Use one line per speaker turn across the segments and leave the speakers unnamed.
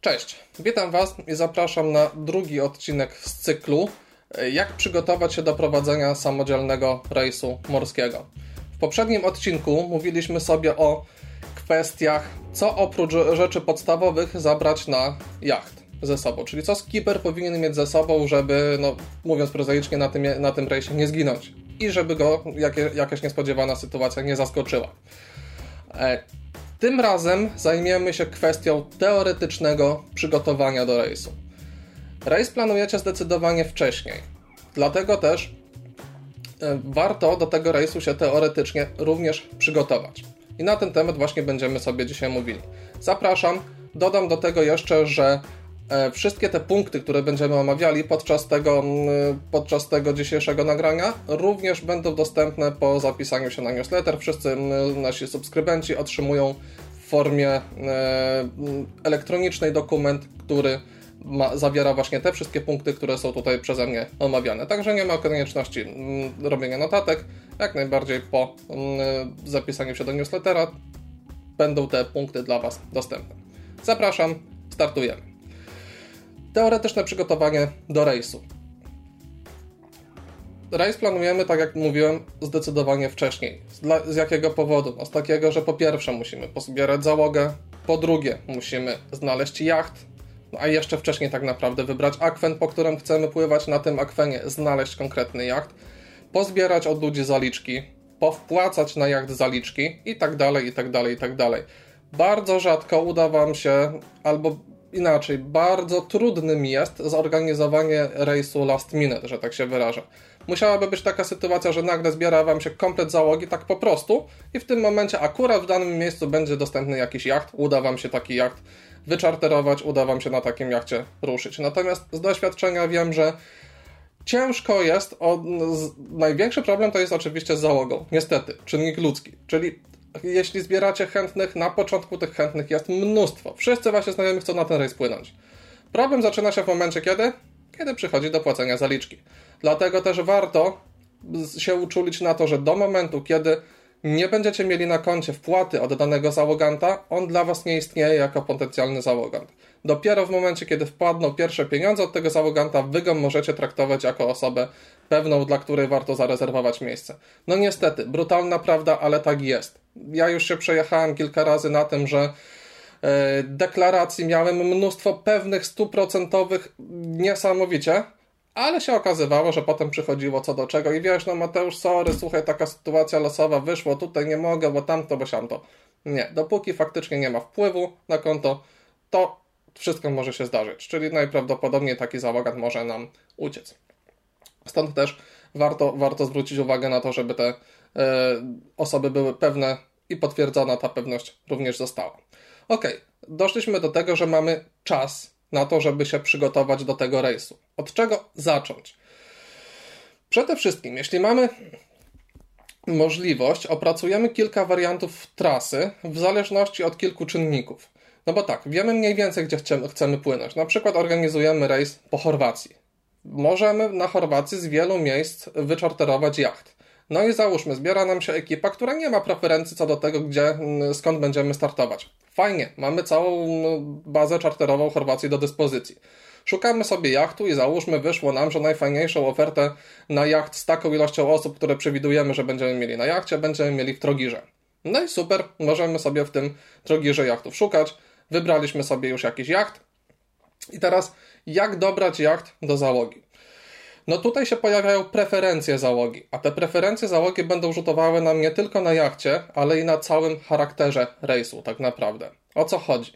Cześć, witam Was i zapraszam na drugi odcinek z cyklu Jak przygotować się do prowadzenia samodzielnego rejsu morskiego. W poprzednim odcinku mówiliśmy sobie o kwestiach, co oprócz rzeczy podstawowych zabrać na jacht ze sobą, czyli co skipper powinien mieć ze sobą, żeby, no, mówiąc prozaicznie, na tym, na tym rejsie nie zginąć i żeby go jakie, jakaś niespodziewana sytuacja nie zaskoczyła. Tym razem zajmiemy się kwestią teoretycznego przygotowania do rejsu. Rejs planujecie zdecydowanie wcześniej, dlatego też e, warto do tego rejsu się teoretycznie również przygotować. I na ten temat właśnie będziemy sobie dzisiaj mówili. Zapraszam, dodam do tego jeszcze, że wszystkie te punkty, które będziemy omawiali podczas tego, podczas tego dzisiejszego nagrania, również będą dostępne po zapisaniu się na newsletter. Wszyscy nasi subskrybenci otrzymują w formie e, elektronicznej dokument, który ma, zawiera właśnie te wszystkie punkty, które są tutaj przeze mnie omawiane. Także nie ma konieczności robienia notatek. Jak najbardziej po zapisaniu się do newslettera będą te punkty dla Was dostępne. Zapraszam, startujemy. Teoretyczne przygotowanie do rejsu. Rejs planujemy, tak jak mówiłem, zdecydowanie wcześniej. Dla, z jakiego powodu? No z takiego, że po pierwsze musimy pozbierać załogę, po drugie musimy znaleźć jacht, no a jeszcze wcześniej tak naprawdę wybrać akwen, po którym chcemy pływać, na tym akwenie znaleźć konkretny jacht, pozbierać od ludzi zaliczki, powpłacać na jacht zaliczki i tak dalej, i tak dalej, i tak dalej. Bardzo rzadko uda Wam się, albo inaczej, bardzo trudnym jest zorganizowanie rejsu last minute, że tak się wyrażę. Musiałaby być taka sytuacja, że nagle zbiera Wam się komplet załogi tak po prostu i w tym momencie akurat w danym miejscu będzie dostępny jakiś jacht, uda Wam się taki jacht wyczarterować, uda Wam się na takim jachcie ruszyć. Natomiast z doświadczenia wiem, że ciężko jest, o, największy problem to jest oczywiście z załogą, niestety, czynnik ludzki, czyli jeśli zbieracie chętnych, na początku tych chętnych jest mnóstwo. Wszyscy wasi znajomi chcą na ten rejs płynąć. Problem zaczyna się w momencie kiedy? Kiedy przychodzi do płacenia zaliczki. Dlatego też warto się uczulić na to, że do momentu, kiedy nie będziecie mieli na koncie wpłaty od danego załoganta, on dla Was nie istnieje jako potencjalny załogant. Dopiero w momencie, kiedy wpadną pierwsze pieniądze od tego załoganta, Wy go możecie traktować jako osobę pewną, dla której warto zarezerwować miejsce. No niestety, brutalna prawda, ale tak jest. Ja już się przejechałem kilka razy na tym, że e, deklaracji miałem mnóstwo pewnych stuprocentowych niesamowicie, ale się okazywało, że potem przychodziło co do czego i wiesz, no Mateusz, sorry, słuchaj, taka sytuacja losowa wyszło, tutaj nie mogę, bo tamto, bo siamto. Nie, dopóki faktycznie nie ma wpływu na konto, to wszystko może się zdarzyć, czyli najprawdopodobniej taki załogant może nam uciec. Stąd też warto, warto zwrócić uwagę na to, żeby te e, osoby były pewne i potwierdzona ta pewność również została. Ok, doszliśmy do tego, że mamy czas na to, żeby się przygotować do tego rejsu. Od czego zacząć? Przede wszystkim, jeśli mamy możliwość, opracujemy kilka wariantów trasy w zależności od kilku czynników. No bo tak, wiemy mniej więcej, gdzie chcemy, chcemy płynąć. Na przykład organizujemy rejs po Chorwacji. Możemy na Chorwacji z wielu miejsc wyczarterować jacht. No i załóżmy, zbiera nam się ekipa, która nie ma preferencji co do tego, gdzie, skąd będziemy startować. Fajnie, mamy całą bazę czarterową Chorwacji do dyspozycji. Szukamy sobie jachtu i załóżmy, wyszło nam, że najfajniejszą ofertę na jacht z taką ilością osób, które przewidujemy, że będziemy mieli na jachcie, będziemy mieli w Trogirze. No i super, możemy sobie w tym Trogirze jachtów szukać. Wybraliśmy sobie już jakiś jacht. I teraz, jak dobrać jacht do załogi? No tutaj się pojawiają preferencje załogi, a te preferencje załogi będą rzutowały nam nie tylko na jachcie, ale i na całym charakterze rejsu, tak naprawdę. O co chodzi?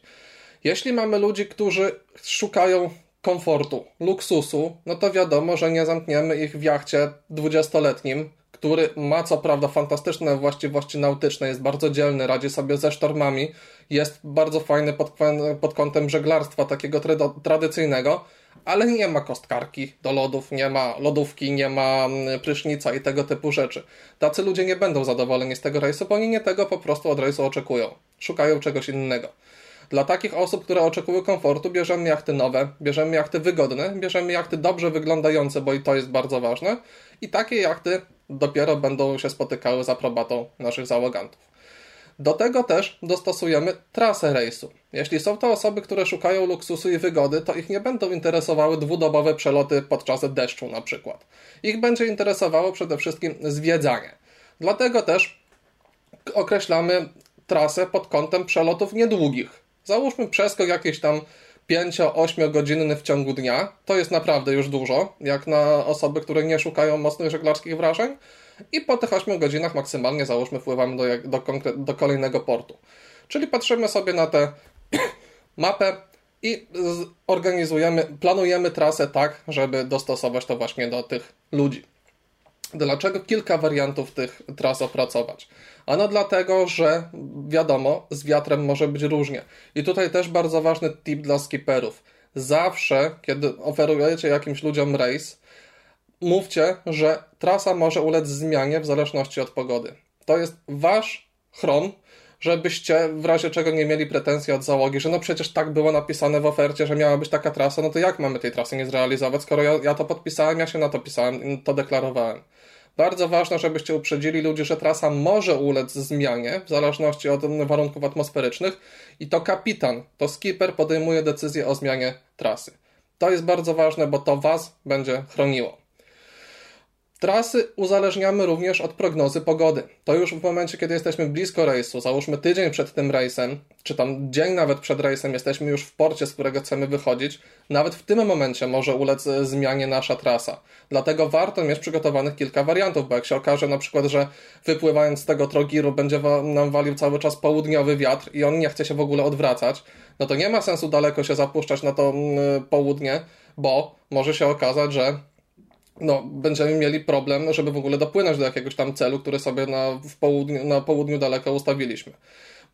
Jeśli mamy ludzi, którzy szukają komfortu, luksusu, no to wiadomo, że nie zamkniemy ich w jachcie 20-letnim, który ma co prawda fantastyczne właściwości nautyczne, jest bardzo dzielny, radzi sobie ze sztormami, jest bardzo fajny pod, pod kątem żeglarstwa takiego tradycyjnego, ale nie ma kostkarki do lodów, nie ma lodówki, nie ma mm, prysznica i tego typu rzeczy. Tacy ludzie nie będą zadowoleni z tego rejsu, bo oni nie tego po prostu od rejsu oczekują. Szukają czegoś innego. Dla takich osób, które oczekują komfortu, bierzemy jachty nowe, bierzemy jachty wygodne, bierzemy jachty dobrze wyglądające, bo i to jest bardzo ważne. I takie jachty dopiero będą się spotykały z aprobatą naszych załogantów. Do tego też dostosujemy trasę rejsu. Jeśli są to osoby, które szukają luksusu i wygody, to ich nie będą interesowały dwudobowe przeloty podczas deszczu na przykład. Ich będzie interesowało przede wszystkim zwiedzanie. Dlatego też określamy trasę pod kątem przelotów niedługich. Załóżmy przeskok jakiś tam 5-8 godzinny w ciągu dnia. To jest naprawdę już dużo, jak na osoby, które nie szukają mocnych żeglarskich wrażeń. I po tych 8 godzinach maksymalnie załóżmy wpływamy do, do, do kolejnego portu. Czyli patrzymy sobie na tę mapę i organizujemy, planujemy trasę tak, żeby dostosować to właśnie do tych ludzi. Dlaczego kilka wariantów tych tras opracować? Ano dlatego, że wiadomo, z wiatrem może być różnie. I tutaj też bardzo ważny tip dla skipperów. Zawsze, kiedy oferujecie jakimś ludziom race, mówcie, że trasa może ulec zmianie w zależności od pogody. To jest wasz chron, żebyście w razie czego nie mieli pretensji od załogi, że no przecież tak było napisane w ofercie, że miała być taka trasa, no to jak mamy tej trasy nie zrealizować, skoro ja, ja to podpisałem, ja się na to pisałem, to deklarowałem. Bardzo ważne, żebyście uprzedzili ludzi, że trasa może ulec zmianie w zależności od warunków atmosferycznych i to kapitan, to skipper podejmuje decyzję o zmianie trasy. To jest bardzo ważne, bo to Was będzie chroniło. Trasy uzależniamy również od prognozy pogody. To już w momencie, kiedy jesteśmy blisko rejsu, załóżmy tydzień przed tym rejsem, czy tam dzień nawet przed rejsem, jesteśmy już w porcie, z którego chcemy wychodzić, nawet w tym momencie może ulec zmianie nasza trasa. Dlatego warto mieć przygotowanych kilka wariantów, bo jak się okaże na przykład, że wypływając z tego Trogiru będzie nam walił cały czas południowy wiatr i on nie chce się w ogóle odwracać, no to nie ma sensu daleko się zapuszczać na to mm, południe, bo może się okazać, że no, będziemy mieli problem, żeby w ogóle dopłynąć do jakiegoś tam celu, który sobie na, w południu, na południu daleko ustawiliśmy.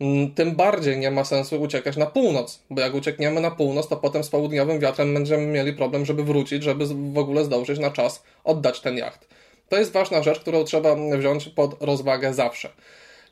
Mm, tym bardziej nie ma sensu uciekać na północ, bo jak uciekniemy na północ, to potem z południowym wiatrem będziemy mieli problem, żeby wrócić, żeby w ogóle zdążyć na czas oddać ten jacht. To jest ważna rzecz, którą trzeba wziąć pod rozwagę zawsze.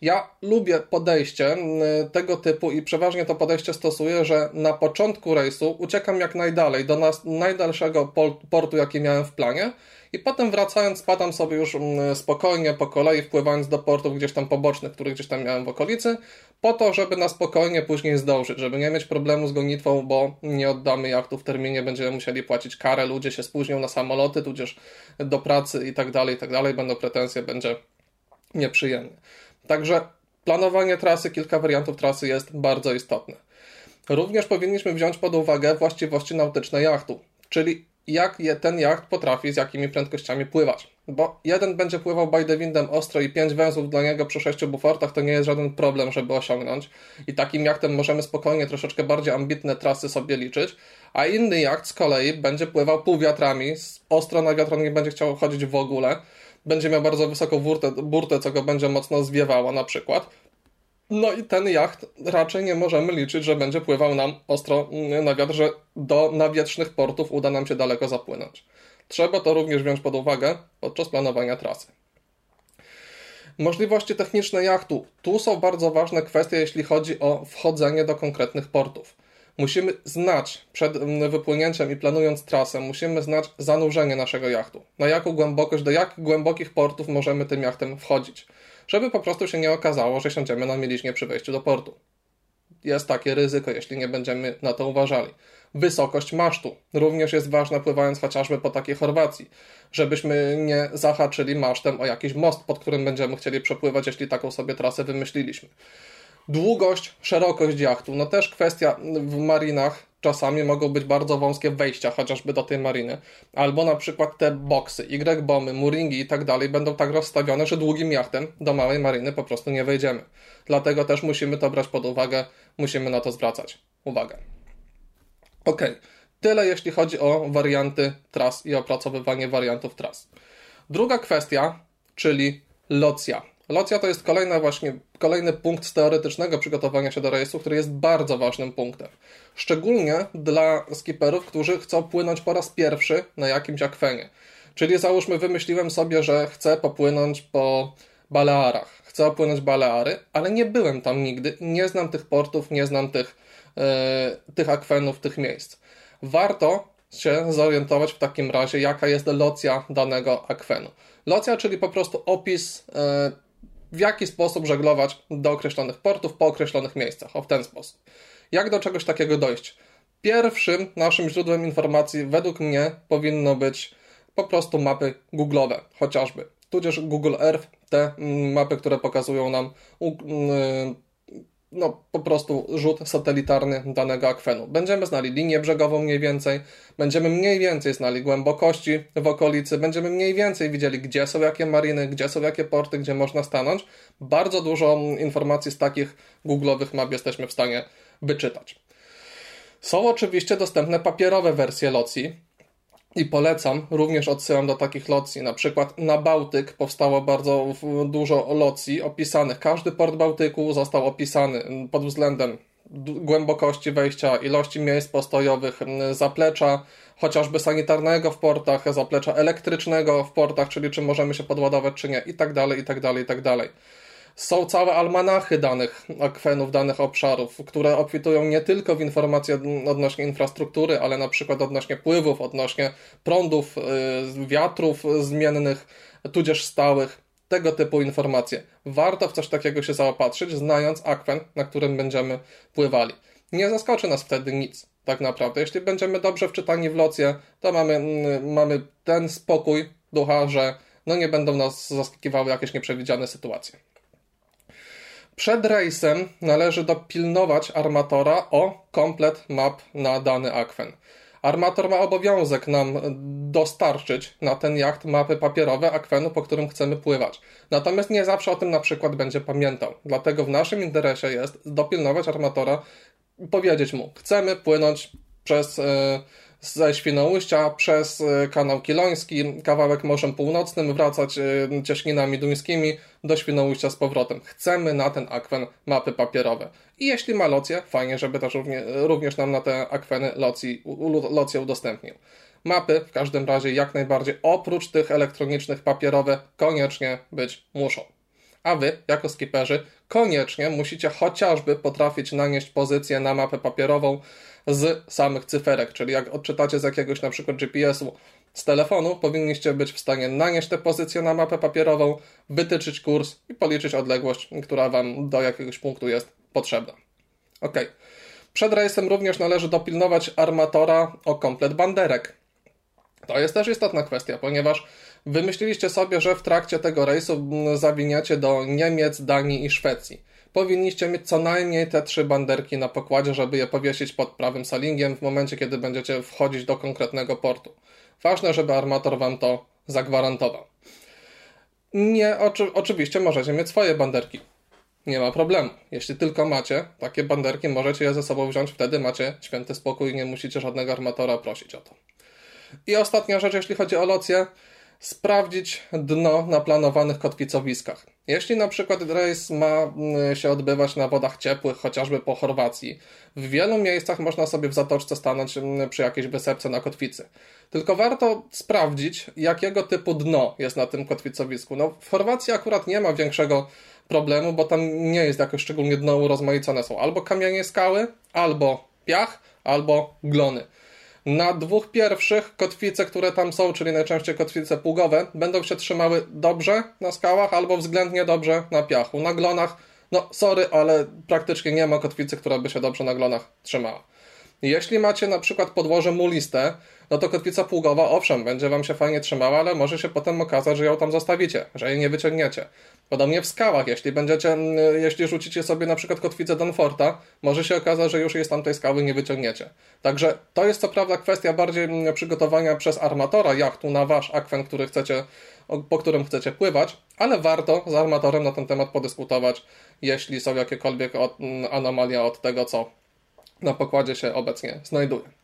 Ja lubię podejście mm, tego typu i przeważnie to podejście stosuję, że na początku rejsu uciekam jak najdalej, do nas, najdalszego portu, jaki miałem w planie i potem wracając spadam sobie już mm, spokojnie po kolei, wpływając do portów gdzieś tam pobocznych, których gdzieś tam miałem w okolicy, po to, żeby na spokojnie później zdążyć, żeby nie mieć problemu z gonitwą, bo nie oddamy jachtu w terminie, będziemy musieli płacić karę, ludzie się spóźnią na samoloty, tudzież do pracy i tak dalej, i tak dalej, będą pretensje, będzie nieprzyjemnie. Także planowanie trasy, kilka wariantów trasy jest bardzo istotne. Również powinniśmy wziąć pod uwagę właściwości nautyczne jachtu, czyli jak je, ten jacht potrafi z jakimi prędkościami pływać. Bo jeden będzie pływał bajdewindem ostro i 5 węzłów dla niego przy 6 bufortach to nie jest żaden problem, żeby osiągnąć. I takim jachtem możemy spokojnie troszeczkę bardziej ambitne trasy sobie liczyć. A inny jacht z kolei będzie pływał półwiatrami, ostro na wiatr nie będzie chciał chodzić w ogóle będzie miał bardzo wysoką burtę, burtę, co go będzie mocno zwiewało na przykład. No i ten jacht raczej nie możemy liczyć, że będzie pływał nam ostro na wiatr, że do nawietrznych portów uda nam się daleko zapłynąć. Trzeba to również wziąć pod uwagę podczas planowania trasy. Możliwości techniczne jachtu. Tu są bardzo ważne kwestie, jeśli chodzi o wchodzenie do konkretnych portów. Musimy znać przed wypłynięciem i planując trasę, musimy znać zanurzenie naszego jachtu. Na jaką głębokość, do jak głębokich portów możemy tym jachtem wchodzić. Żeby po prostu się nie okazało, że siądziemy na mieliźnie przy wejściu do portu. Jest takie ryzyko, jeśli nie będziemy na to uważali. Wysokość masztu również jest ważna, pływając chociażby po takiej Chorwacji, żebyśmy nie zahaczyli masztem o jakiś most, pod którym będziemy chcieli przepływać, jeśli taką sobie trasę wymyśliliśmy. Długość, szerokość jachtu. No też kwestia w marinach czasami mogą być bardzo wąskie wejścia chociażby do tej mariny. Albo na przykład te boksy, Y-bomy, mooringi i tak dalej będą tak rozstawione, że długim jachtem do małej mariny po prostu nie wejdziemy. Dlatego też musimy to brać pod uwagę, musimy na to zwracać uwagę. Ok, tyle jeśli chodzi o warianty tras i opracowywanie wariantów tras. Druga kwestia, czyli locja. Locja to jest kolejna właśnie, kolejny punkt z teoretycznego przygotowania się do rejsu, który jest bardzo ważnym punktem. Szczególnie dla skipperów, którzy chcą płynąć po raz pierwszy na jakimś akwenie. Czyli załóżmy, wymyśliłem sobie, że chcę popłynąć po Balearach. Chcę opłynąć Baleary, ale nie byłem tam nigdy, nie znam tych portów, nie znam tych, yy, tych akwenów, tych miejsc. Warto się zorientować w takim razie, jaka jest locja danego akwenu. Locja, czyli po prostu opis yy, w jaki sposób żeglować do określonych portów po określonych miejscach. O w ten sposób. Jak do czegoś takiego dojść? Pierwszym naszym źródłem informacji według mnie powinno być po prostu mapy Google'owe, chociażby. Tudzież Google Earth, te mm, mapy, które pokazują nam mm, no, po prostu rzut satelitarny danego akwenu. Będziemy znali linię brzegową mniej więcej, będziemy mniej więcej znali głębokości w okolicy, będziemy mniej więcej widzieli, gdzie są jakie mariny, gdzie są jakie porty, gdzie można stanąć. Bardzo dużo informacji z takich googlowych map jesteśmy w stanie wyczytać. Są oczywiście dostępne papierowe wersje locji, i polecam, również odsyłam do takich locji. Na przykład na Bałtyk powstało bardzo dużo locji opisanych. Każdy port Bałtyku został opisany pod względem głębokości wejścia, ilości miejsc postojowych, zaplecza chociażby sanitarnego w portach, zaplecza elektrycznego w portach, czyli czy możemy się podładować, czy nie, i tak dalej, i tak dalej, i tak dalej. Są całe almanachy danych akwenów, danych obszarów, które obfitują nie tylko w informacje odnośnie infrastruktury, ale na przykład odnośnie pływów, odnośnie prądów, y, wiatrów zmiennych, tudzież stałych, tego typu informacje. Warto w coś takiego się zaopatrzyć, znając akwen, na którym będziemy pływali. Nie zaskoczy nas wtedy nic, tak naprawdę. Jeśli będziemy dobrze wczytani w locję, to mamy, mm, mamy ten spokój ducha, że no nie będą nas zaskakiwały jakieś nieprzewidziane sytuacje. Przed rejsem należy dopilnować armatora o komplet map na dany akwen. Armator ma obowiązek nam dostarczyć na ten jacht mapy papierowe akwenu, po którym chcemy pływać. Natomiast nie zawsze o tym na przykład będzie pamiętał. Dlatego w naszym interesie jest dopilnować armatora, powiedzieć mu, chcemy płynąć przez. Yy, ze Świnoujścia przez e, kanał Kiloński, kawałek Morzem Północnym, wracać e, cieśninami duńskimi do Świnoujścia z powrotem. Chcemy na ten akwen mapy papierowe. I jeśli ma locję, fajnie, żeby też również nam na te akweny locji, locję udostępnił. Mapy w każdym razie jak najbardziej oprócz tych elektronicznych papierowe koniecznie być muszą. A wy, jako skiperzy, koniecznie musicie chociażby potrafić nanieść pozycję na mapę papierową z samych cyferek, czyli jak odczytacie z jakiegoś na przykład GPS-u z telefonu, powinniście być w stanie nanieść tę pozycję na mapę papierową, wytyczyć kurs i policzyć odległość, która Wam do jakiegoś punktu jest potrzebna. Ok. Przed rejsem również należy dopilnować armatora o komplet banderek. To jest też istotna kwestia, ponieważ wymyśliliście sobie, że w trakcie tego rejsu zawiniacie do Niemiec, Danii i Szwecji powinniście mieć co najmniej te trzy banderki na pokładzie, żeby je powiesić pod prawym salingiem w momencie, kiedy będziecie wchodzić do konkretnego portu. Ważne, żeby armator Wam to zagwarantował. Nie, oczy, oczywiście możecie mieć swoje banderki. Nie ma problemu. Jeśli tylko macie takie banderki, możecie je ze sobą wziąć, wtedy macie święty spokój i nie musicie żadnego armatora prosić o to. I ostatnia rzecz, jeśli chodzi o locję, sprawdzić dno na planowanych kotwicowiskach. Jeśli na przykład rejs ma mm, się odbywać na wodach ciepłych, chociażby po Chorwacji, w wielu miejscach można sobie w zatoczce stanąć mm, przy jakiejś wysepce na kotwicy. Tylko warto sprawdzić, jakiego typu dno jest na tym kotwicowisku. No, w Chorwacji akurat nie ma większego problemu, bo tam nie jest jakoś szczególnie dno urozmaicone. Są albo kamienie skały, albo piach, albo glony. Na dwóch pierwszych kotwice, które tam są, czyli najczęściej kotwice pługowe, będą się trzymały dobrze na skałach albo względnie dobrze na piachu. Na glonach, no sorry, ale praktycznie nie ma kotwicy, która by się dobrze na glonach trzymała. Jeśli macie na przykład podłoże muliste, no to kotwica pługowa, owszem, będzie Wam się fajnie trzymała, ale może się potem okazać, że ją tam zostawicie, że jej nie wyciągniecie. Podobnie w skałach, jeśli będziecie, mm, jeśli rzucicie sobie na przykład kotwicę Danforta, może się okazać, że już jej z tamtej skały nie wyciągniecie. Także to jest co prawda kwestia bardziej mm, przygotowania przez armatora jachtu na Wasz akwen, który chcecie, po którym chcecie pływać, ale warto z armatorem na ten temat podyskutować, jeśli są jakiekolwiek mm, anomalie od tego, co na pokładzie się obecnie znajduje.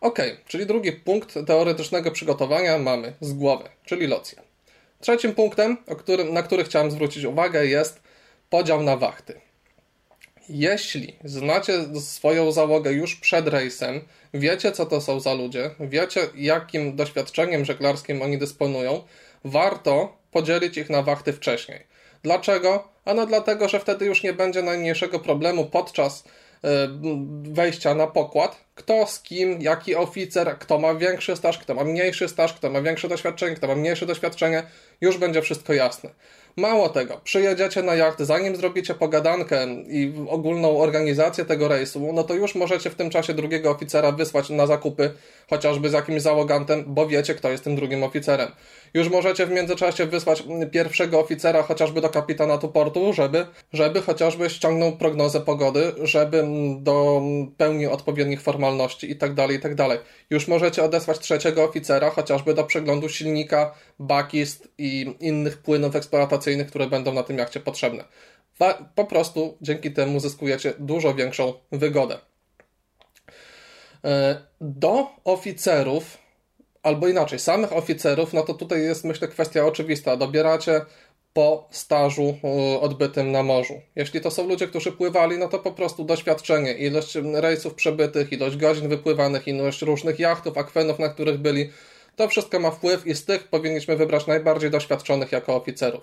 Ok, czyli drugi punkt teoretycznego przygotowania mamy z głowy, czyli locja. Trzecim punktem, na który chciałem zwrócić uwagę, jest podział na wachty. Jeśli znacie swoją załogę już przed rejsem, wiecie co to są za ludzie, wiecie jakim doświadczeniem żeglarskim oni dysponują, warto podzielić ich na wachty wcześniej. Dlaczego? Ano dlatego, że wtedy już nie będzie najmniejszego problemu podczas wejścia na pokład, kto z kim, jaki oficer, kto ma większy staż, kto ma mniejszy staż, kto ma większe doświadczenie, kto ma mniejsze doświadczenie, już będzie wszystko jasne. Mało tego, przyjedziecie na jacht, zanim zrobicie pogadankę i ogólną organizację tego rejsu, no to już możecie w tym czasie drugiego oficera wysłać na zakupy, chociażby z jakimś załogantem, bo wiecie, kto jest tym drugim oficerem. Już możecie w międzyczasie wysłać pierwszego oficera chociażby do kapitana tu portu, żeby, żeby chociażby ściągnął prognozę pogody, żeby dopełnił odpowiednich formalności itd., tak itd. Tak już możecie odesłać trzeciego oficera chociażby do przeglądu silnika, bakist i innych płynów eksploatacyjnych, które będą na tym jachcie potrzebne. Po prostu dzięki temu zyskujecie dużo większą wygodę. E, do oficerów albo inaczej, samych oficerów, no to tutaj jest myślę kwestia oczywista. Dobieracie po stażu y, odbytym na morzu. Jeśli to są ludzie, którzy pływali, no to po prostu doświadczenie, ilość rejsów przebytych, ilość godzin wypływanych, ilość różnych jachtów, akwenów, na których byli, to wszystko ma wpływ i z tych powinniśmy wybrać najbardziej doświadczonych jako oficerów.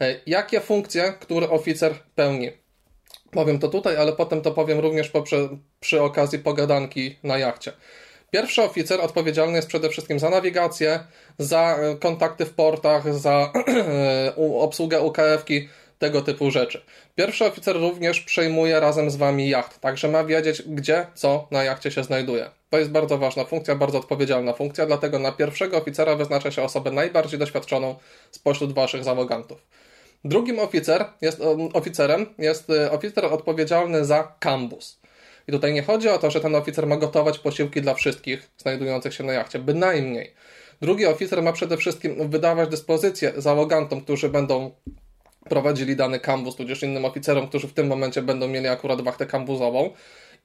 E, jakie funkcje, który oficer pełni? Powiem to tutaj, ale potem to powiem również przy okazji pogadanki na jachcie. Pierwszy oficer odpowiedzialny jest przede wszystkim za nawigację, za e, kontakty w portach, za obsługę UKF-ki, tego typu rzeczy. Pierwszy oficer również przejmuje razem z wami jacht, także ma wiedzieć, gdzie, co na jachcie się znajduje. To jest bardzo ważna funkcja, bardzo odpowiedzialna funkcja, dlatego na pierwszego oficera wyznacza się osobę najbardziej doświadczoną spośród waszych załogantów. Drugim oficer jest, oficerem jest e, oficer odpowiedzialny za kambus. I tutaj nie chodzi o to, że ten oficer ma gotować posiłki dla wszystkich znajdujących się na jachcie, bynajmniej. Drugi oficer ma przede wszystkim wydawać dyspozycje załogantom, którzy będą prowadzili dany kambus, tudzież innym oficerom, którzy w tym momencie będą mieli akurat wachtę kambuzową.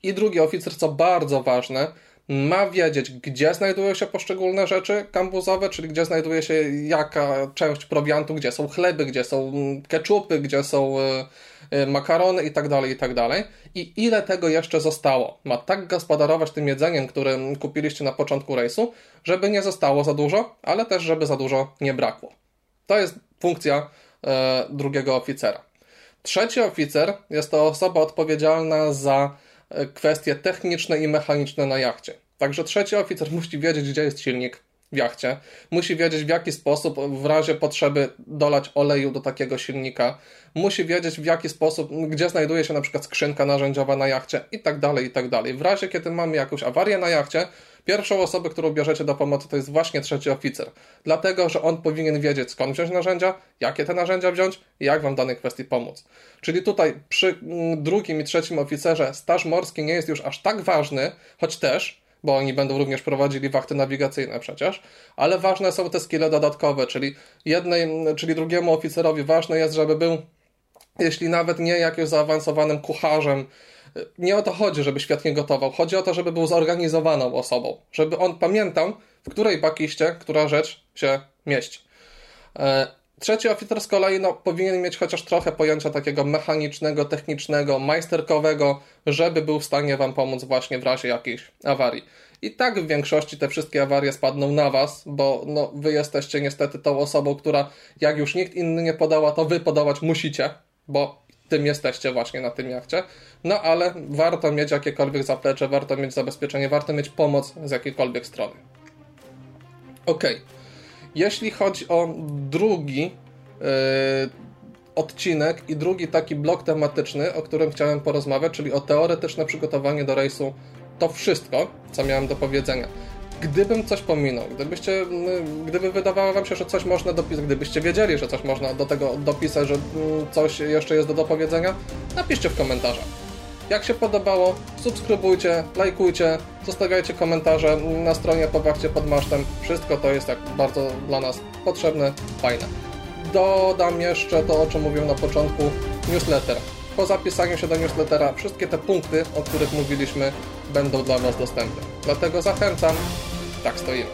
I drugi oficer, co bardzo ważne, ma wiedzieć, gdzie znajdują się poszczególne rzeczy kambuzowe, czyli gdzie znajduje się jaka część prowiantu, gdzie są chleby, gdzie są keczupy, gdzie są e, makarony i tak dalej, i tak dalej. I ile tego jeszcze zostało. Ma tak gospodarować tym jedzeniem, które kupiliście na początku rejsu, żeby nie zostało za dużo, ale też żeby za dużo nie brakło. To jest funkcja e, drugiego oficera. Trzeci oficer jest to osoba odpowiedzialna za kwestie techniczne i mechaniczne na jachcie. Także trzeci oficer musi wiedzieć, gdzie jest silnik w jachcie, musi wiedzieć w jaki sposób w razie potrzeby dolać oleju do takiego silnika, musi wiedzieć w jaki sposób, gdzie znajduje się na przykład skrzynka narzędziowa na jachcie i tak dalej, i tak dalej. W razie, kiedy mamy jakąś awarię na jachcie, pierwszą osobę, którą bierzecie do pomocy to jest właśnie trzeci oficer, dlatego, że on powinien wiedzieć skąd wziąć narzędzia, jakie te narzędzia wziąć i jak wam w danej kwestii pomóc. Czyli tutaj przy mm, drugim i trzecim oficerze staż morski nie jest już aż tak ważny, choć też, bo oni będą również prowadzili wachty nawigacyjne przecież, ale ważne są te skille dodatkowe, czyli jednej, czyli drugiemu oficerowi ważne jest, żeby był, jeśli nawet nie jakimś zaawansowanym kucharzem, nie o to chodzi, żeby świetnie gotował, chodzi o to, żeby był zorganizowaną osobą, żeby on pamiętał, w której bakiście która rzecz się mieści. Trzeci oficer z kolei no, powinien mieć chociaż trochę pojęcia takiego mechanicznego, technicznego, majsterkowego, żeby był w stanie Wam pomóc właśnie w razie jakiejś awarii. I tak w większości te wszystkie awarie spadną na Was, bo no, Wy jesteście niestety tą osobą, która jak już nikt inny nie podała, to Wy podawać musicie, bo tym jesteście właśnie na tym jachcie. No ale warto mieć jakiekolwiek zaplecze, warto mieć zabezpieczenie, warto mieć pomoc z jakiejkolwiek strony. Okej. Okay. Jeśli chodzi o drugi yy, odcinek i drugi taki blok tematyczny, o którym chciałem porozmawiać, czyli o teoretyczne przygotowanie do rejsu, to wszystko, co miałem do powiedzenia. Gdybym coś pominął, gdybyście, mm, gdyby wydawało wam się, że coś można dopisać, gdybyście wiedzieli, że coś można do tego dopisać, że mm, coś jeszcze jest do dopowiedzenia, napiszcie w komentarzach. Jak się podobało, subskrybujcie, lajkujcie, zostawiajcie komentarze na stronie Powachcie pod masztem. Wszystko to jest tak bardzo dla nas potrzebne, fajne. Dodam jeszcze to, o czym mówiłem na początku, newsletter. Po zapisaniu się do newslettera wszystkie te punkty, o których mówiliśmy, będą dla Was dostępne. Dlatego zachęcam. Tak stoimy.